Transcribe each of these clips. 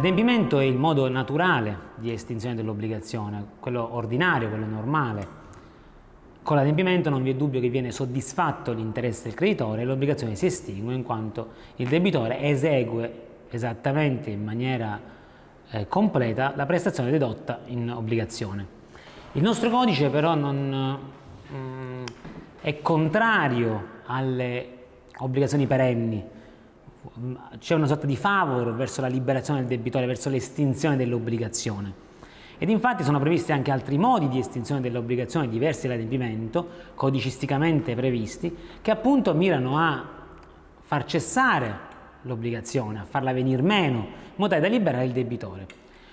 L'adempimento è il modo naturale di estinzione dell'obbligazione, quello ordinario, quello normale. Con l'adempimento non vi è dubbio che viene soddisfatto l'interesse del creditore e l'obbligazione si estingue in quanto il debitore esegue esattamente in maniera eh, completa la prestazione dedotta in obbligazione. Il nostro codice però non, mm, è contrario alle obbligazioni perenni, c'è una sorta di favor verso la liberazione del debitore, verso l'estinzione dell'obbligazione. Ed infatti sono previsti anche altri modi di estinzione dell'obbligazione diversi dall'adempimento, codicisticamente previsti, che appunto mirano a far cessare l'obbligazione, a farla venire meno, in modo tale da liberare il debitore.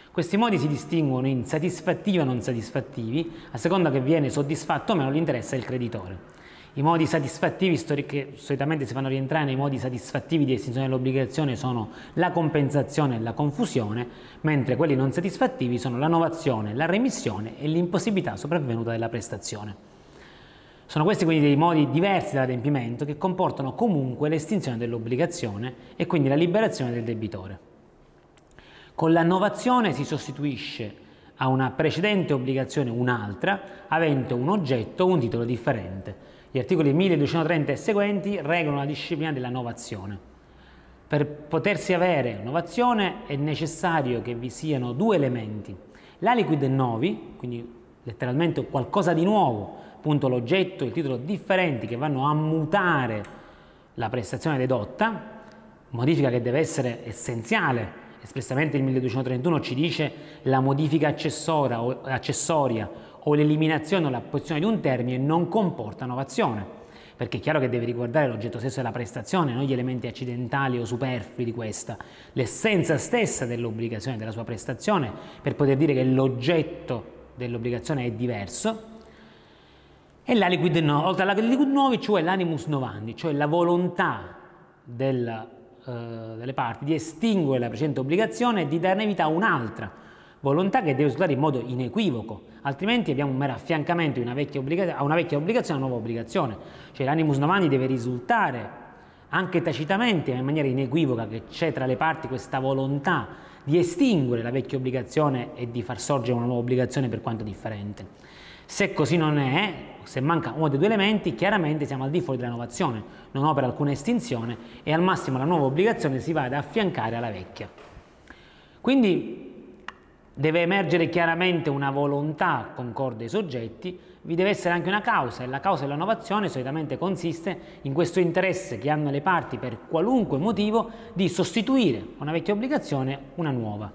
Questi modi si distinguono in satisfattivi o non satisfattivi, a seconda che viene soddisfatto o meno l'interesse del creditore. I modi satisfattivi che solitamente si fanno rientrare nei modi satisfattivi di estinzione dell'obbligazione sono la compensazione e la confusione, mentre quelli non satisfattivi sono la novazione, la remissione e l'impossibilità sopravvenuta della prestazione. Sono questi quindi dei modi diversi dall'adempimento che comportano comunque l'estinzione dell'obbligazione e quindi la liberazione del debitore. Con l'annovazione si sostituisce a una precedente obbligazione un'altra, avente un oggetto o un titolo differente. Gli articoli 1230 e seguenti regolano la disciplina della novazione. Per potersi avere novazione è necessario che vi siano due elementi. La liquid novi, quindi letteralmente qualcosa di nuovo, appunto l'oggetto e il titolo differenti che vanno a mutare la prestazione dedotta, modifica che deve essere essenziale. Espressamente il 1231 ci dice la modifica accessoria o, l'eliminazione o l'apposizione di un termine non comporta novazione, perché è chiaro che deve riguardare l'oggetto stesso della prestazione, non gli elementi accidentali o superflui di questa, l'essenza stessa dell'obbligazione della sua prestazione, per poter dire che l'oggetto dell'obbligazione è diverso, e la liquid no, oltre alla liquid novi, cioè l'animus novandi, cioè la volontà del, eh, delle parti di estinguere la precedente obbligazione e di darne vita a un'altra, volontà che deve risultare in modo inequivoco, altrimenti abbiamo un mero affiancamento una a una vecchia obbligazione a una nuova obbligazione, cioè l'animus novandi deve risultare anche tacitamente, in maniera inequivoca, che c'è tra le parti questa volontà di estinguere la vecchia obbligazione e di far sorgere una nuova obbligazione per quanto differente. Se così non è, se manca uno dei due elementi, chiaramente siamo al di fuori della novazione, non opera alcuna estinzione e al massimo la nuova obbligazione si va ad affiancare alla vecchia. Quindi deve emergere chiaramente una volontà concorde ai soggetti, vi deve essere anche una causa e la causa dell'innovazione solitamente consiste in questo interesse che hanno le parti per qualunque motivo di sostituire una vecchia obbligazione una nuova.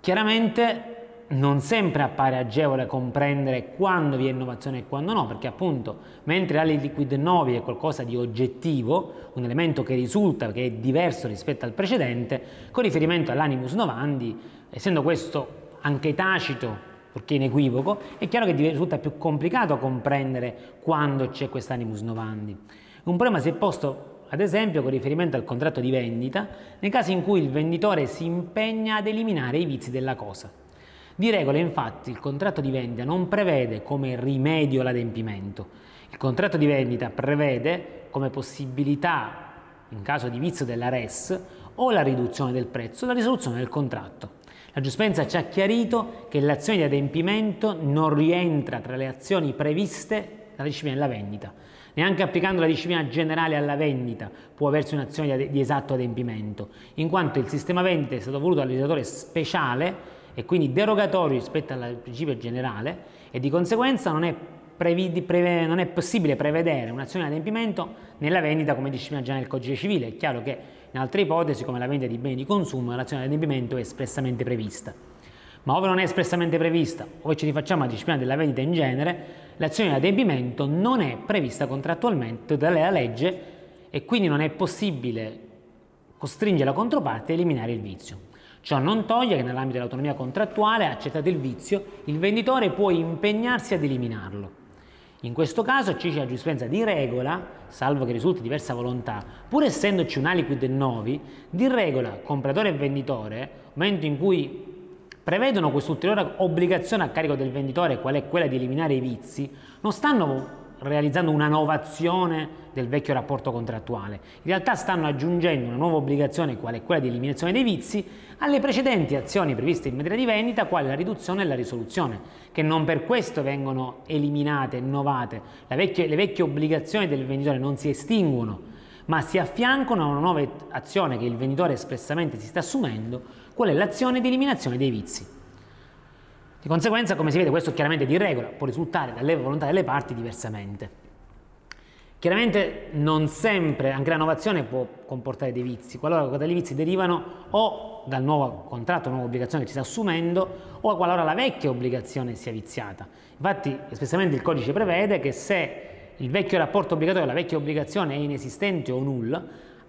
Chiaramente non sempre appare agevole comprendere quando vi è innovazione e quando no, perché appunto mentre la liquid novi è qualcosa di oggettivo, un elemento che risulta che è diverso rispetto al precedente, con riferimento all'animus novandi, essendo questo anche tacito, perché inequivoco, è chiaro che risulta più complicato comprendere quando c'è quest'animus novandi. Un problema si è posto ad esempio con riferimento al contratto di vendita, nei casi in cui il venditore si impegna ad eliminare i vizi della cosa. Di regola infatti il contratto di vendita non prevede come rimedio l'adempimento. Il contratto di vendita prevede come possibilità, in caso di vizio della res, o la riduzione del prezzo la risoluzione del contratto. La giustizia ci ha chiarito che l'azione di adempimento non rientra tra le azioni previste dalla disciplina della vendita. Neanche applicando la disciplina generale alla vendita può aversi un'azione di esatto adempimento, in quanto il sistema vendita è stato voluto dal legislatore speciale e quindi derogatorio rispetto al principio generale e di conseguenza non è, preve, non è possibile prevedere un'azione di adempimento nella vendita come disciplina già nel codice civile. È chiaro che in altre ipotesi come la vendita di beni di consumo l'azione di adempimento è espressamente prevista. Ma ove non è espressamente prevista, ove ci rifacciamo alla disciplina della vendita in genere, l'azione di adempimento non è prevista contrattualmente dalla legge e quindi non è possibile costringere la controparte a eliminare il vizio. Ciò non toglie che nell'ambito dell'autonomia contrattuale, accettato il vizio, il venditore può impegnarsi ad eliminarlo. In questo caso ci c'è la giurisprudenza di regola, salvo che risulti diversa volontà, pur essendoci un aliquid novi, di regola compratore e venditore, nel momento in cui prevedono quest'ulteriore obbligazione a carico del venditore, qual è quella di eliminare i vizi, non stanno realizzando una novazione del vecchio rapporto contrattuale. In realtà stanno aggiungendo una nuova obbligazione, quale quella di eliminazione dei vizi, alle precedenti azioni previste in materia di vendita, quale la riduzione e la risoluzione, che non per questo vengono eliminate, innovate. Vecchia, le vecchie obbligazioni del venditore non si estinguono, ma si affiancano a una nuova azione che il venditore espressamente si sta assumendo, qual è l'azione di eliminazione dei vizi. Di conseguenza, come si vede, questo chiaramente di regola può risultare dalle volontà delle parti diversamente. Chiaramente non sempre, anche la novazione può comportare dei vizi, qualora tali vizi derivano o dal nuovo contratto, nuova obbligazione che si sta assumendo, o qualora la vecchia obbligazione sia viziata. Infatti, espressamente il codice prevede che se il vecchio rapporto obbligatorio, la vecchia obbligazione è inesistente o nulla,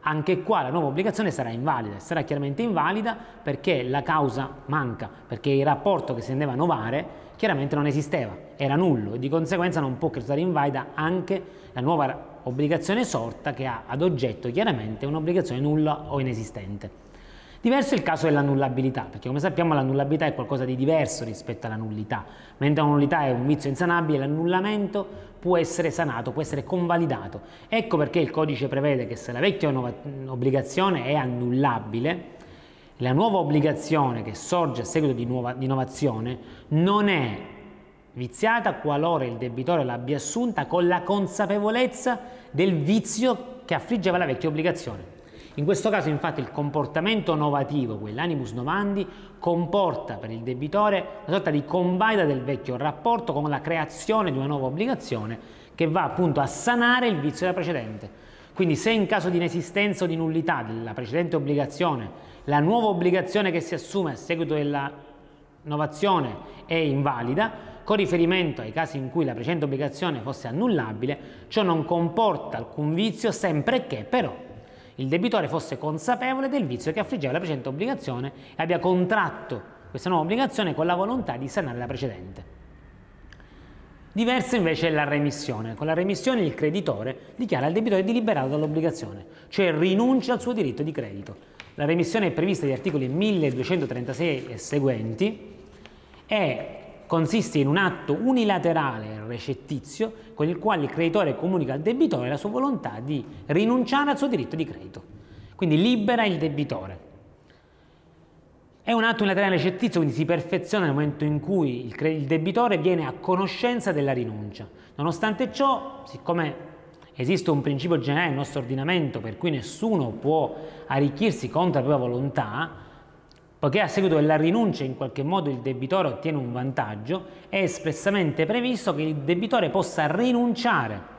anche qua la nuova obbligazione sarà invalida, sarà chiaramente invalida perché la causa manca, perché il rapporto che si andava a novare chiaramente non esisteva, era nullo e di conseguenza non può risultare invalida anche la nuova obbligazione sorta che ha ad oggetto chiaramente un'obbligazione nulla o inesistente. Diverso è il caso dell'annullabilità, perché come sappiamo l'annullabilità è qualcosa di diverso rispetto alla nullità. Mentre la nullità è un vizio insanabile, l'annullamento può essere sanato, può essere convalidato. Ecco perché il codice prevede che se la vecchia obbligazione è annullabile, la nuova obbligazione che sorge a seguito di, nuova, di innovazione non è viziata qualora il debitore l'abbia assunta con la consapevolezza del vizio che affliggeva la vecchia obbligazione. In questo caso infatti il comportamento novativo, quell'animus novandi, comporta per il debitore una sorta di convalida del vecchio rapporto con la creazione di una nuova obbligazione che va appunto a sanare il vizio della precedente. Quindi se in caso di inesistenza o di nullità della precedente obbligazione la nuova obbligazione che si assume a seguito della innovazione è invalida, con riferimento ai casi in cui la precedente obbligazione fosse annullabile, ciò non comporta alcun vizio sempre che però il debitore fosse consapevole del vizio che affliggeva la precedente obbligazione e abbia contratto questa nuova obbligazione con la volontà di sanare la precedente. Diversa invece è la remissione. Con la remissione il creditore dichiara al debitore di liberato dall'obbligazione, cioè rinuncia al suo diritto di credito. La remissione è prevista dagli articoli 1236 e seguenti e consiste in un atto unilaterale recettizio con il quale il creditore comunica al debitore la sua volontà di rinunciare al suo diritto di credito. Quindi libera il debitore. È un atto unilaterale recettizio, quindi si perfeziona nel momento in cui il, il debitore viene a conoscenza della rinuncia. Nonostante ciò, siccome esiste un principio generale nel nostro ordinamento per cui nessuno può arricchirsi contro la propria volontà, poiché a seguito della rinuncia in qualche modo il debitore ottiene un vantaggio, è espressamente previsto che il debitore possa rinunciare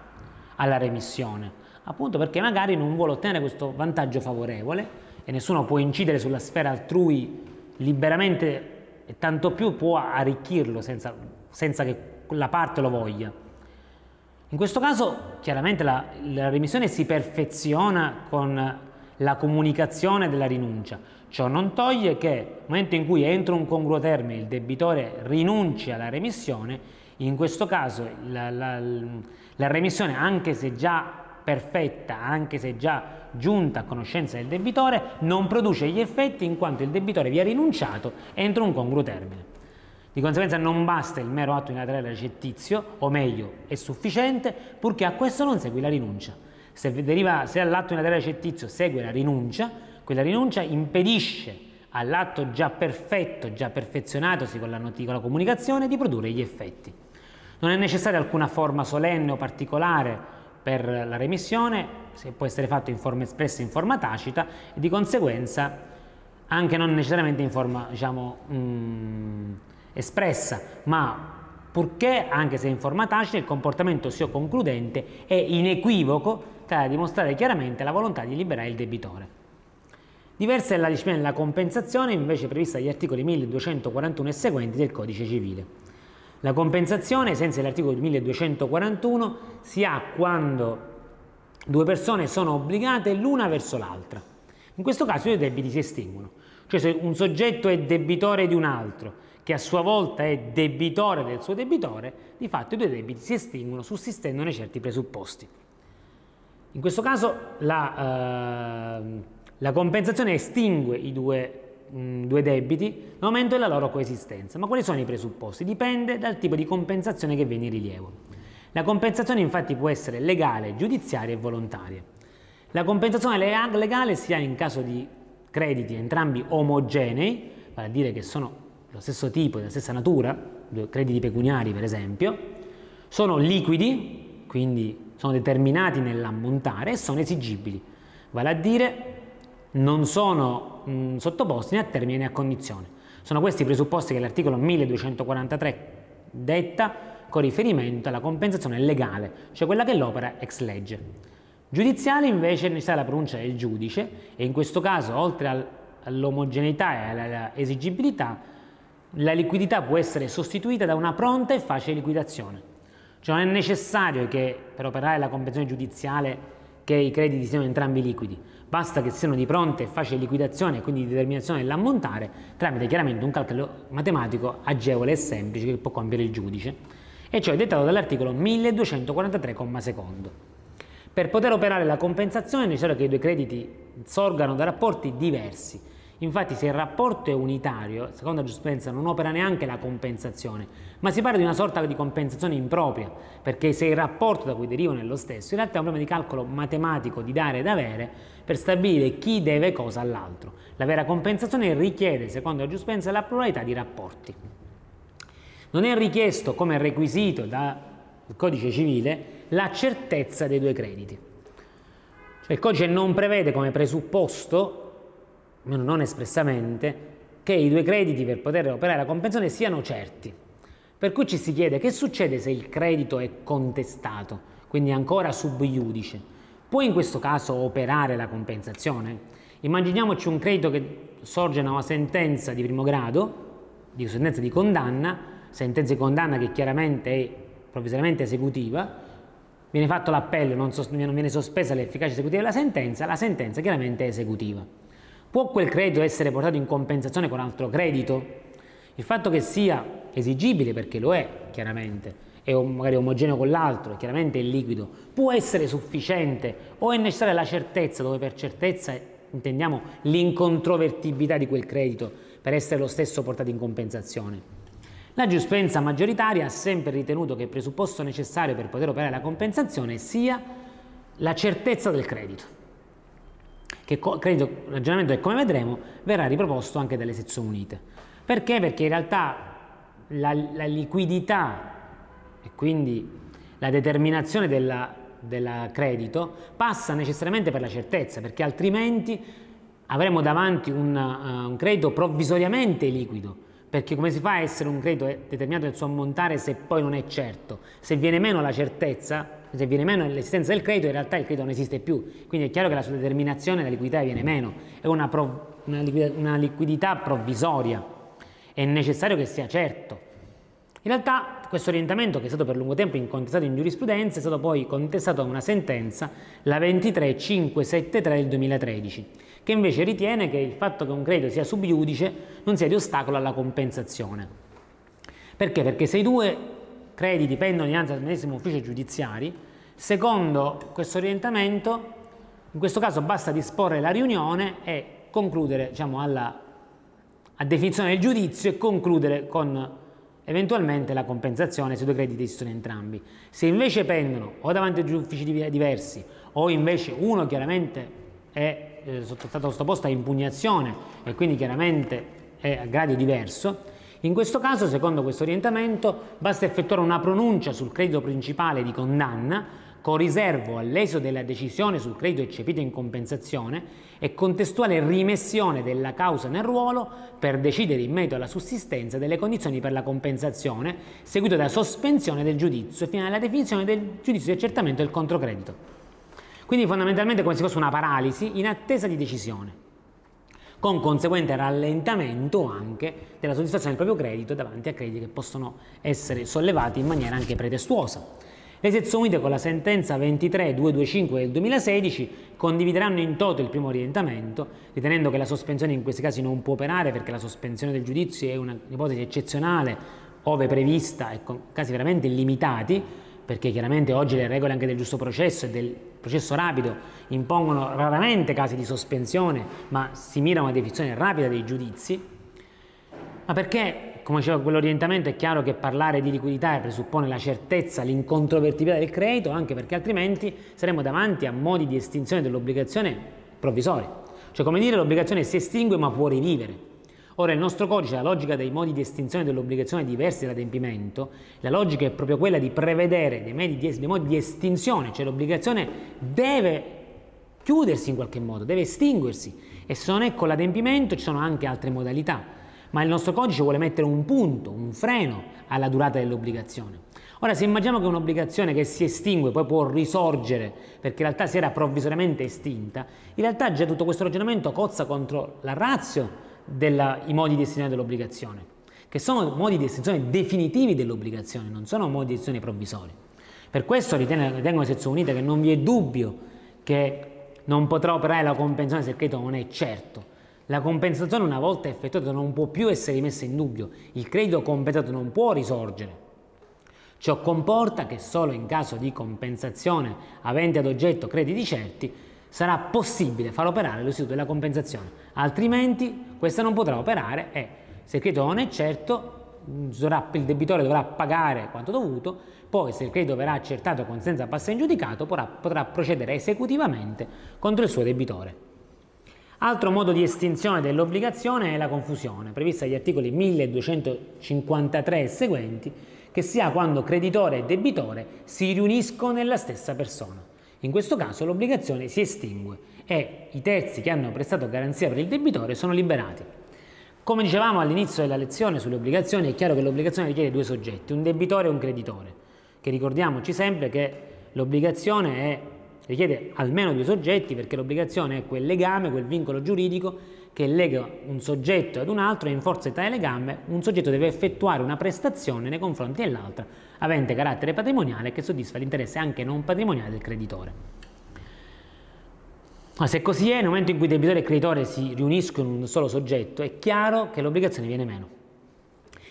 alla remissione, appunto perché magari non vuole ottenere questo vantaggio favorevole e nessuno può incidere sulla sfera altrui liberamente e tanto più può arricchirlo senza, senza che la parte lo voglia. In questo caso chiaramente la, la remissione si perfeziona con la comunicazione della rinuncia, Ciò non toglie che nel momento in cui entro un congruo termine il debitore rinunci alla remissione, in questo caso la, la, la remissione, anche se già perfetta, anche se già giunta a conoscenza del debitore, non produce gli effetti in quanto il debitore vi ha rinunciato entro un congruo termine. Di conseguenza non basta il mero atto unilaterale recettizio, o meglio, è sufficiente, purché a questo non segui la rinuncia. Se, se all'atto unilaterale recettizio segue la rinuncia, quella rinuncia impedisce all'atto già perfetto, già perfezionatosi con la, con la comunicazione, di produrre gli effetti. Non è necessaria alcuna forma solenne o particolare per la remissione, può essere fatto in forma espressa e in forma tacita e di conseguenza anche non necessariamente in forma diciamo, mh, mm, espressa, ma purché, anche se in forma tacita, il comportamento sia concludente e inequivoco, tale da dimostrare chiaramente la volontà di liberare il debitore. Diversa è la disciplina della compensazione invece prevista dagli articoli 1241 e seguenti del Codice Civile. La compensazione, ai sensi dell'articolo 1241, si ha quando due persone sono obbligate l'una verso l'altra. In questo caso i due debiti si estinguono. Cioè se un soggetto è debitore di un altro, che a sua volta è debitore del suo debitore, di fatto i due debiti si estinguono sussistendone certi presupposti. In questo caso la... Eh, la compensazione estingue i due, mh, mm, due debiti nel momento della loro coesistenza. Ma quali sono i presupposti? Dipende dal tipo di compensazione che viene in rilievo. La compensazione infatti può essere legale, giudiziaria e volontaria. La compensazione legale sia in caso di crediti entrambi omogenei, vale a dire che sono dello stesso tipo, della stessa natura, crediti pecuniari per esempio, sono liquidi, quindi sono determinati nell'ammontare e sono esigibili, vale a dire non sono mh, sottoposti né a termine né a condizione. Sono questi i presupposti che l'articolo 1243 detta con riferimento alla compensazione legale, cioè quella che l'opera ex legge. Giudiziale invece è necessaria la pronuncia del giudice e in questo caso oltre all'omogeneità e all'esigibilità la liquidità può essere sostituita da una pronta e facile liquidazione. Cioè non è necessario che per operare la compensazione giudiziale che i crediti siano entrambi liquidi, basta che siano di pronta e facile liquidazione e quindi di determinazione dell'ammontare tramite chiaramente un calcolo matematico agevole e semplice che può compiere il giudice, e cioè dettato dall'articolo 1243,2. Per poter operare la compensazione è necessario che i due crediti sorgano da rapporti diversi. Infatti se il rapporto è unitario, secondo la giustizia non opera neanche la compensazione, ma si parla di una sorta di compensazione impropria, perché se il rapporto da cui derivano è lo stesso, in realtà è un problema di calcolo matematico di dare ed avere per stabilire chi deve cosa all'altro. La vera compensazione richiede, secondo la giustizia, la pluralità di rapporti. Non è richiesto come requisito dal codice civile la certezza dei due crediti. Cioè, il codice non prevede come presupposto non espressamente, che i due crediti per poter operare la compensazione siano certi. Per cui ci si chiede che succede se il credito è contestato, quindi ancora sub iudice. Può in questo caso operare la compensazione? Immaginiamoci un credito che sorge da una sentenza di primo grado, di sentenza di condanna, sentenza di condanna che chiaramente è provvisoriamente esecutiva, viene fatto l'appello, non, non viene sospesa l'efficacia esecutiva della sentenza, la sentenza chiaramente è esecutiva. Può quel credito essere portato in compensazione con altro credito? Il fatto che sia esigibile, perché lo è chiaramente, è magari omogeneo con l'altro, chiaramente è liquido, può essere sufficiente o è necessaria la certezza, dove per certezza intendiamo l'incontrovertibilità di quel credito per essere lo stesso portato in compensazione. La giurisprudenza maggioritaria ha sempre ritenuto che il presupposto necessario per poter operare la compensazione sia la certezza del credito che credo il ragionamento che come vedremo verrà riproposto anche dalle sezioni unite. Perché? Perché in realtà la, la liquidità e quindi la determinazione del credito passa necessariamente per la certezza, perché altrimenti avremo davanti un, uh, un credito provvisoriamente liquido, perché come si fa a essere un credito determinato nel suo ammontare se poi non è certo? Se viene meno la certezza, se viene meno l'esistenza del credito, in realtà il credito non esiste più. Quindi è chiaro che la sua determinazione, la liquidità viene meno, è una, prov- una, liquidità, una liquidità provvisoria. È necessario che sia certo. In realtà questo orientamento, che è stato per lungo tempo incontestato in giurisprudenza, è stato poi contestato da una sentenza, la 23573 del 2013, che invece ritiene che il fatto che un credito sia subiudice non sia di ostacolo alla compensazione. Perché? Perché se i due crediti pendono dinanzi al medesimo ufficio giudiziari, secondo questo orientamento, in questo caso basta disporre la riunione e concludere diciamo, alla a definizione del giudizio e concludere con eventualmente la compensazione se i due crediti esistono entrambi. Se invece pendono o davanti a uffici diversi o invece uno chiaramente è eh, stato sottoposto a impugnazione e quindi chiaramente è a grado diverso, in questo caso, secondo questo orientamento, basta effettuare una pronuncia sul credito principale di condanna con riservo all'esito della decisione sul credito eccepito in compensazione e contestuale rimessione della causa nel ruolo per decidere in merito alla sussistenza delle condizioni per la compensazione, seguito da sospensione del giudizio fino alla definizione del giudizio di accertamento del controcredito. Quindi fondamentalmente come se fosse una paralisi in attesa di decisione con conseguente rallentamento anche della soddisfazione del proprio credito davanti a crediti che possono essere sollevati in maniera anche pretestuosa. Le sezioni unite con la sentenza 23225 del 2016 condivideranno in toto il primo orientamento, ritenendo che la sospensione in questi casi non può operare perché la sospensione del giudizio è un'ipotesi eccezionale, ove prevista e con casi veramente limitati, perché chiaramente oggi le regole anche del giusto processo e del processo rapido impongono raramente casi di sospensione, ma si mira a una definizione rapida dei giudizi, ma perché come diceva quell'orientamento, è chiaro che parlare di liquidità presuppone la certezza, l'incontrovertibilità del credito, anche perché altrimenti saremo davanti a modi di estinzione dell'obbligazione provvisori. Cioè, come dire, l'obbligazione si estingue ma può rivivere. Ora, il nostro codice, la logica dei modi di estinzione dell'obbligazione diversi dall'adempimento, la logica è proprio quella di prevedere dei, di, dei modi di estinzione, cioè l'obbligazione deve chiudersi in qualche modo, deve estinguersi e se non è con l'adempimento ci sono anche altre modalità, ma il nostro codice vuole mettere un punto, un freno alla durata dell'obbligazione. Ora, se immaginiamo che un'obbligazione che si estingue poi può risorgere perché in realtà si era provvisoriamente estinta, in realtà già tutto questo ragionamento cozza contro la razio dei modi di estinzione dell'obbligazione, che sono modi di estinzione definitivi dell'obbligazione, non sono modi di estinzione provvisori. Per questo ritengo, ritengo le sezioni unite che non vi è dubbio che non potrà operare la compensazione se il credito non è certo. La compensazione una volta effettuata non può più essere rimessa in dubbio, il credito compensato non può risorgere. Ciò comporta che solo in caso di compensazione avente ad oggetto crediti certi sarà possibile far operare l'istituto della compensazione, altrimenti questa non potrà operare e se il credito non è certo il debitore dovrà pagare quanto dovuto, poi se il credito verrà accertato con senza passare in giudicato potrà, potrà procedere esecutivamente contro il suo debitore. Altro modo di estinzione dell'obbligazione è la confusione, prevista dagli articoli 1253 e seguenti, che sia quando creditore e debitore si riuniscono nella stessa persona. In questo caso l'obbligazione si estingue e i terzi che hanno prestato garanzia per il debitore sono liberati. Come dicevamo all'inizio della lezione sulle obbligazioni, è chiaro che l'obbligazione richiede due soggetti, un debitore e un creditore, che ricordiamoci sempre che l'obbligazione richiede almeno due soggetti perché l'obbligazione è quel legame, quel vincolo giuridico che lega un soggetto ad un altro e in forza di tale legame un soggetto deve effettuare una prestazione nei confronti dell'altro avente carattere patrimoniale che soddisfa l'interesse anche non patrimoniale del creditore. Ma se così è, nel momento in cui debitore e creditore si riuniscono in un solo soggetto, è chiaro che l'obbligazione viene meno.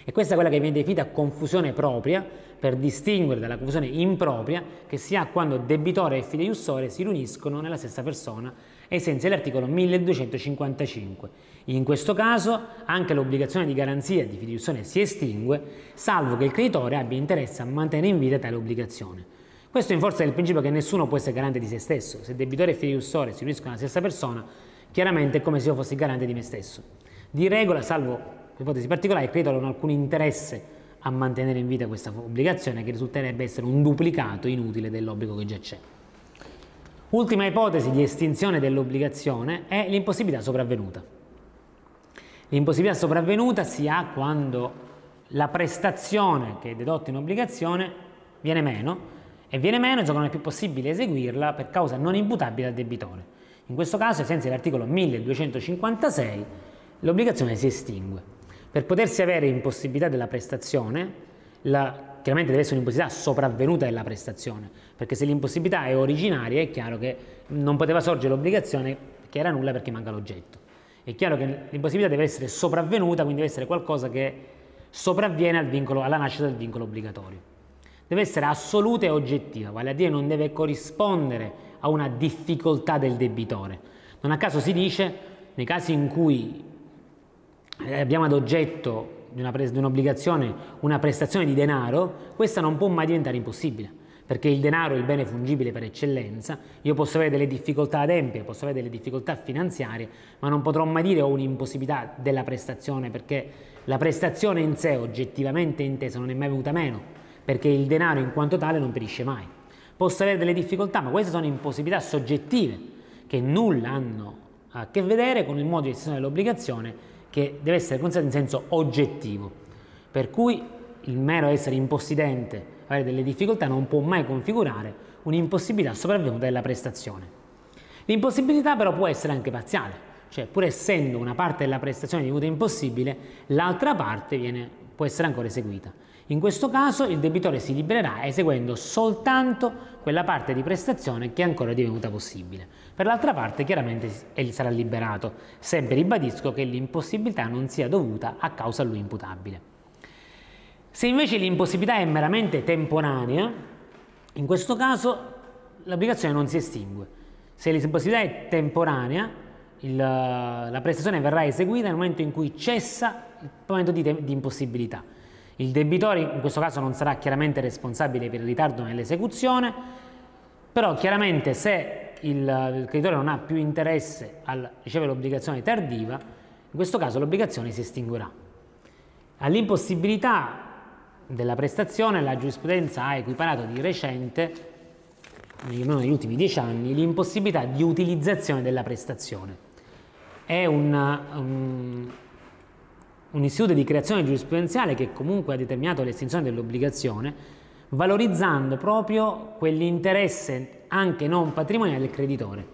E questa è quella che viene definita confusione propria, per distinguere dalla confusione impropria che si ha quando debitore e fideiussore si riuniscono nella stessa persona ai sensi dell'articolo 1255. In questo caso anche l'obbligazione di garanzia di fideiussore si estingue, salvo che il creditore abbia interesse a mantenere in vita tale obbligazione. Questo in forza del principio che nessuno può essere garante di se stesso. Se debitore e fideiussore si riuniscono nella stessa persona, chiaramente è come se io fossi garante di me stesso. Di regola, salvo ipotesi particolari, il creditore non ha alcun interesse a mantenere in vita questa obbligazione che risulterebbe essere un duplicato inutile dell'obbligo che già c'è. Ultima ipotesi di estinzione dell'obbligazione è l'impossibilità sopravvenuta. L'impossibilità sopravvenuta si ha quando la prestazione che è dedotta in obbligazione viene meno e viene meno, insomma non è più possibile eseguirla per causa non imputabile al debitore. In questo caso, ai sensi dell'articolo 1256, l'obbligazione si estingue. Per potersi avere impossibilità della prestazione, la, chiaramente deve essere un'impossibilità sopravvenuta della prestazione, perché se l'impossibilità è originaria è chiaro che non poteva sorgere l'obbligazione che era nulla perché manca l'oggetto. È chiaro che l'impossibilità deve essere sopravvenuta, quindi deve essere qualcosa che sopravviene al vincolo, alla nascita del vincolo obbligatorio. Deve essere assoluta e oggettiva, vale a dire non deve corrispondere a una difficoltà del debitore. Non a caso si dice, nei casi in cui eh, abbiamo ad oggetto di, una pres- di un'obbligazione una prestazione di denaro, questa non può mai diventare impossibile, perché il denaro è il bene fungibile per eccellenza, io posso avere delle difficoltà ad empiere, posso avere delle difficoltà finanziarie, ma non potrò mai dire ho un'impossibilità della prestazione, perché la prestazione in sé, oggettivamente intesa, non è mai venuta meno, perché il denaro in quanto tale non perisce mai. Posso avere delle difficoltà, ma queste sono impossibilità soggettive, che nulla hanno a che vedere con il modo di gestione dell'obbligazione che deve essere considerato in senso oggettivo, per cui il mero essere impossidente, avere delle difficoltà, non può mai configurare un'impossibilità sopravvenuta della prestazione. L'impossibilità però può essere anche parziale, cioè pur essendo una parte della prestazione divenuta impossibile, l'altra parte viene, può essere ancora eseguita. In questo caso il debitore si libererà eseguendo soltanto quella parte di prestazione che è ancora divenuta possibile. Per l'altra parte chiaramente egli sarà liberato. Sempre ribadisco che l'impossibilità non sia dovuta a causa a lui imputabile. Se invece l'impossibilità è meramente temporanea, in questo caso l'obbligazione non si estingue. Se l'impossibilità è temporanea, il, la prestazione verrà eseguita nel momento in cui cessa il momento di, di impossibilità. Il debitore in questo caso non sarà chiaramente responsabile per il ritardo nell'esecuzione, però chiaramente se il, il, creditore non ha più interesse a ricevere l'obbligazione tardiva, in questo caso l'obbligazione si estinguerà. All'impossibilità della prestazione la giurisprudenza ha equiparato di recente, negli ultimi dieci anni, l'impossibilità di utilizzazione della prestazione. È un, un un istituto di creazione giurisprudenziale che comunque ha determinato l'estinzione dell'obbligazione, valorizzando proprio quell'interesse anche non patrimoniale del creditore.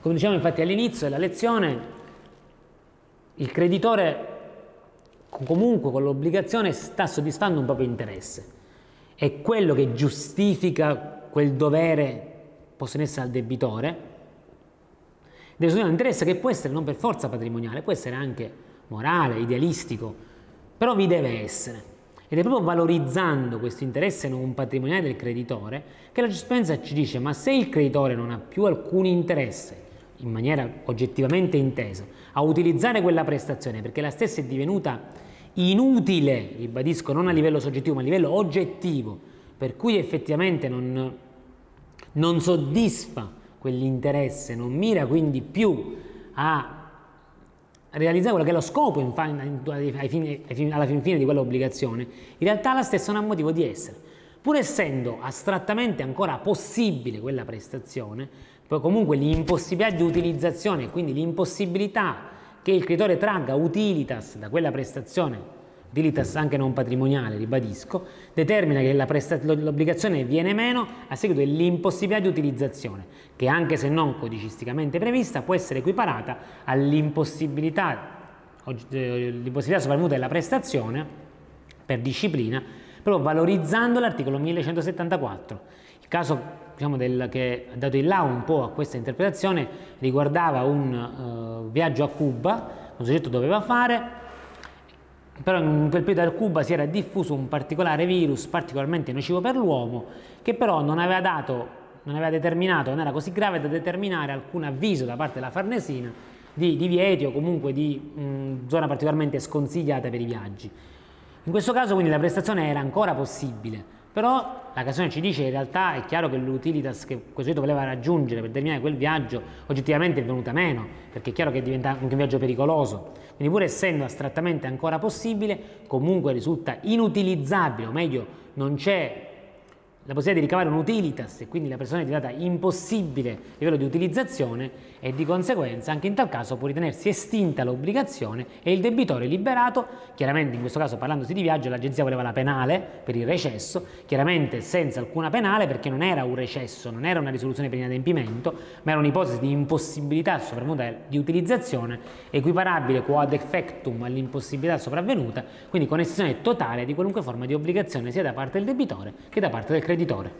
Come diciamo infatti all'inizio della lezione, il creditore comunque con l'obbligazione sta soddisfando un proprio interesse. È quello che giustifica quel dovere posto in essere al debitore, deve soddisfare un interesse che può essere non per forza patrimoniale, può essere anche morale, idealistico, però vi deve essere. Ed è proprio valorizzando questo interesse non patrimoniale del creditore che la giurisprudenza ci dice ma se il creditore non ha più alcun interesse in maniera oggettivamente intesa a utilizzare quella prestazione perché la stessa è divenuta inutile, ribadisco non a livello soggettivo ma a livello oggettivo, per cui effettivamente non, non soddisfa quell'interesse, non mira quindi più a realizzare quello che è lo scopo in, ai fini, ai fini, alla fin fine di quell'obbligazione, in realtà la stessa non ha motivo di essere. Pur essendo astrattamente ancora possibile quella prestazione, poi comunque l'impossibilità di utilizzazione, quindi l'impossibilità che il creditore tragga utilitas da quella prestazione, utilitas anche non patrimoniale, ribadisco, determina che l'obbligazione viene meno a seguito dell'impossibilità di utilizzazione, che anche se non codicisticamente prevista può essere equiparata all'impossibilità l'impossibilità sopravvenuta della prestazione per disciplina, proprio valorizzando l'articolo 1174. Il caso diciamo, del, che ha dato il là un po' a questa interpretazione riguardava un uh, viaggio a Cuba, un soggetto doveva fare, però in quel periodo a Cuba si era diffuso un particolare virus particolarmente nocivo per l'uomo che però non aveva dato non aveva determinato, non era così grave da determinare alcun avviso da parte della Farnesina di divieti o comunque di mh, zona particolarmente sconsigliata per i viaggi. In questo caso quindi la prestazione era ancora possibile, però la canzone ci dice in realtà è chiaro che l'utilitas che soggetto voleva raggiungere per terminare quel viaggio oggettivamente è venuta meno, perché è chiaro che diventa anche un viaggio pericoloso. Quindi pur essendo astrattamente ancora possibile, comunque risulta inutilizzabile, o meglio non c'è la possibilità di ricavare un utilitas e quindi la persona è diventata impossibile a livello di utilizzazione e di conseguenza anche in tal caso può ritenersi estinta l'obbligazione e il debitore liberato, chiaramente in questo caso parlandosi di viaggio l'agenzia voleva la penale per il recesso, chiaramente senza alcuna penale perché non era un recesso, non era una risoluzione per inadempimento, ma era un'ipotesi di impossibilità sopravvenuta di utilizzazione equiparabile quad effectum all'impossibilità sopravvenuta, quindi con estinzione totale di qualunque forma di obbligazione sia da parte del debitore che da parte del creditore l'editore.